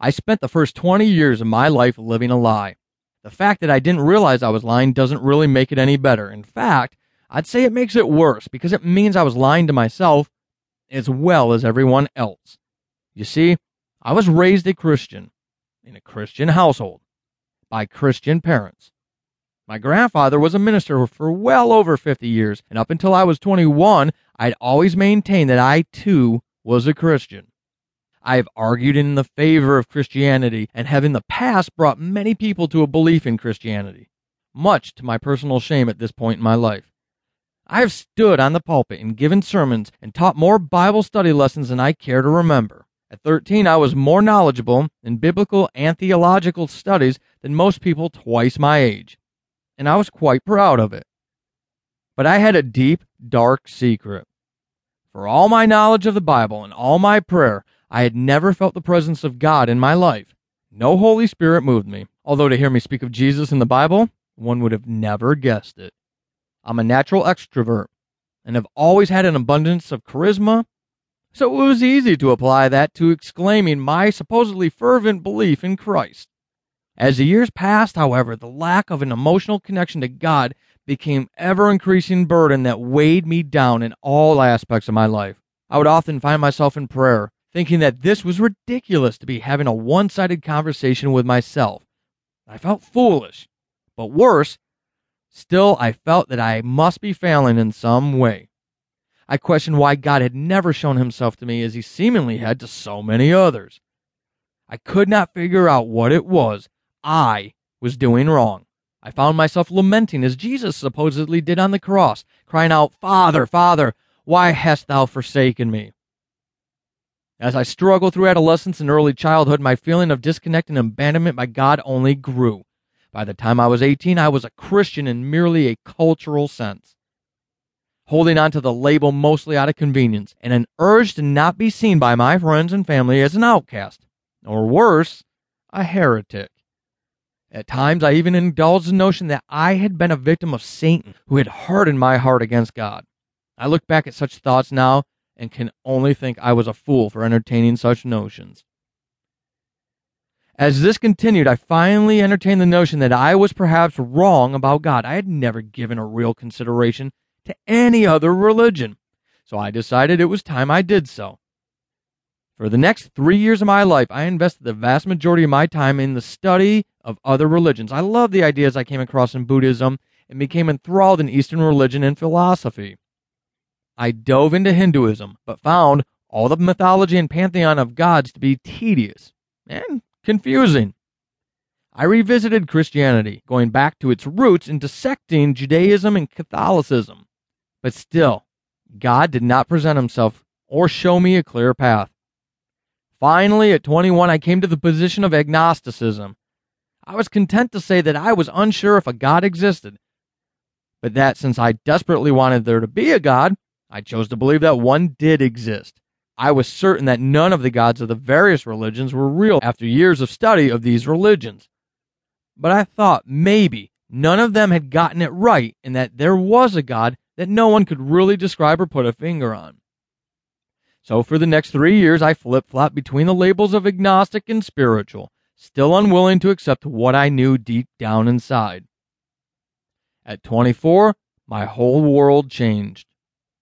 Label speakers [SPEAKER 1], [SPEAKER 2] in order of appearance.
[SPEAKER 1] I spent the first 20 years of my life living a lie. The fact that I didn't realize I was lying doesn't really make it any better. In fact, I'd say it makes it worse because it means I was lying to myself as well as everyone else. You see, I was raised a Christian in a Christian household by Christian parents. My grandfather was a minister for well over 50 years, and up until I was 21, I'd always maintained that I too was a Christian. I have argued in the favor of Christianity and have in the past brought many people to a belief in Christianity, much to my personal shame at this point in my life. I have stood on the pulpit and given sermons and taught more Bible study lessons than I care to remember. At 13, I was more knowledgeable in biblical and theological studies than most people twice my age and I was quite proud of it. But I had a deep, dark secret. For all my knowledge of the Bible and all my prayer, I had never felt the presence of God in my life. No Holy Spirit moved me, although to hear me speak of Jesus in the Bible, one would have never guessed it. I'm a natural extrovert and have always had an abundance of charisma, so it was easy to apply that to exclaiming my supposedly fervent belief in Christ. As the years passed, however, the lack of an emotional connection to God became ever increasing burden that weighed me down in all aspects of my life. I would often find myself in prayer, thinking that this was ridiculous to be having a one sided conversation with myself. I felt foolish, but worse, still, I felt that I must be failing in some way. I questioned why God had never shown himself to me as he seemingly had to so many others. I could not figure out what it was I was doing wrong. I found myself lamenting as Jesus supposedly did on the cross, crying out, Father, Father, why hast thou forsaken me? As I struggled through adolescence and early childhood, my feeling of disconnect and abandonment by God only grew. By the time I was 18, I was a Christian in merely a cultural sense, holding on to the label mostly out of convenience and an urge to not be seen by my friends and family as an outcast, or worse, a heretic. At times, I even indulged the notion that I had been a victim of Satan who had hardened my heart against God. I look back at such thoughts now and can only think I was a fool for entertaining such notions. As this continued, I finally entertained the notion that I was perhaps wrong about God. I had never given a real consideration to any other religion, so I decided it was time I did so. For the next three years of my life, I invested the vast majority of my time in the study of other religions. I loved the ideas I came across in Buddhism and became enthralled in Eastern religion and philosophy. I dove into Hinduism, but found all the mythology and pantheon of gods to be tedious and confusing. I revisited Christianity, going back to its roots and dissecting Judaism and Catholicism. But still, God did not present himself or show me a clear path. Finally, at 21, I came to the position of agnosticism. I was content to say that I was unsure if a God existed, but that since I desperately wanted there to be a God, I chose to believe that one did exist. I was certain that none of the gods of the various religions were real after years of study of these religions. But I thought maybe none of them had gotten it right and that there was a God that no one could really describe or put a finger on. So for the next three years, I flip flopped between the labels of agnostic and spiritual, still unwilling to accept what I knew deep down inside. At 24, my whole world changed.